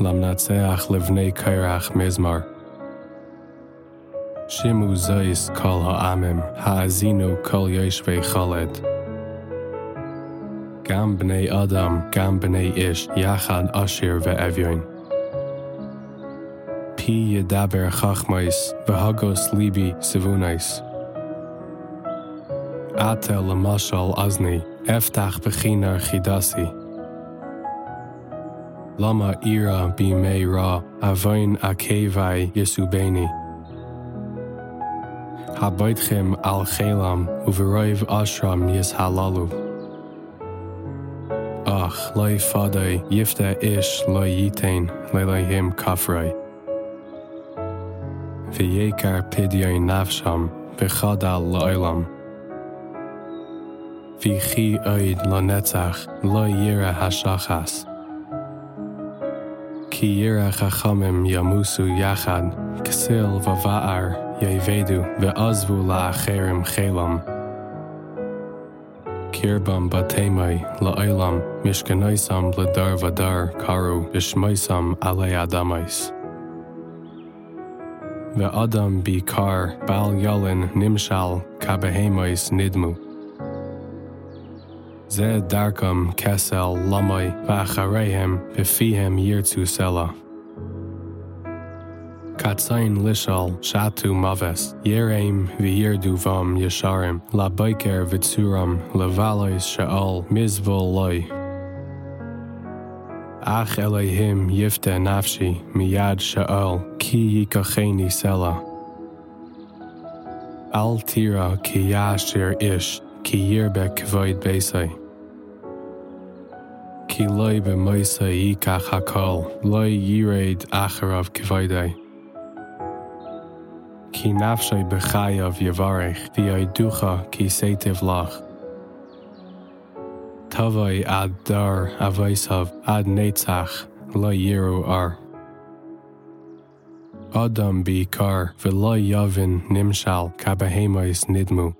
למנצח לבני קרח מזמר. שימו זייס כל העמים, האזינו כל יושבי חלד. גם בני אדם, גם בני איש, יחד עשיר ואביון. פי ידבר חכמייס, והגוס ליבי סבונייס. עתה למשל אזני, אפתח בחינר חידסי. Lama ira bi me ra, avain akevai yesubeni. Habaitchem al chelam, uveroiv ashram yis halalu. Ach, lai fadai, yifte ish lai yitain, lai him kafrai. V'yekar pidyai nafsham, v'chadal la'olam. V'chi oid la netzach, la yira hashachas. Ki yira chachamim yamusu yachad, ksil v'va'ar yevedu ve'azvu la'acherim chelam. Kirbam batemai la'olam mishkanaisam ladar vadar karu bishmaisam alei adamais. Ve'adam bi kar bal yalin nimshal kabehemais nidmu. Ze darkam kesel lamai v'acharehem v'fihem yirtu sela. Katsain lishal shatu maves yereim v'yirdu vam yesharim la biker v'tsuram levalois sha'al mizvol loy. Ach Elohim yifte nafshi miyad sha'al ki yikacheni sela. Al tira ki yashir ish ki yirbe kvoid besai. Ki loy be moisa yikach hakol loy yireid acharav kvoidai. Ki nafshay bechayav yavarech vi ducha ki setiv lach. Tavai ad dar avaisav ad netzach la yiru ar. Adam bi kar yavin nimshal kabahemais nidmu.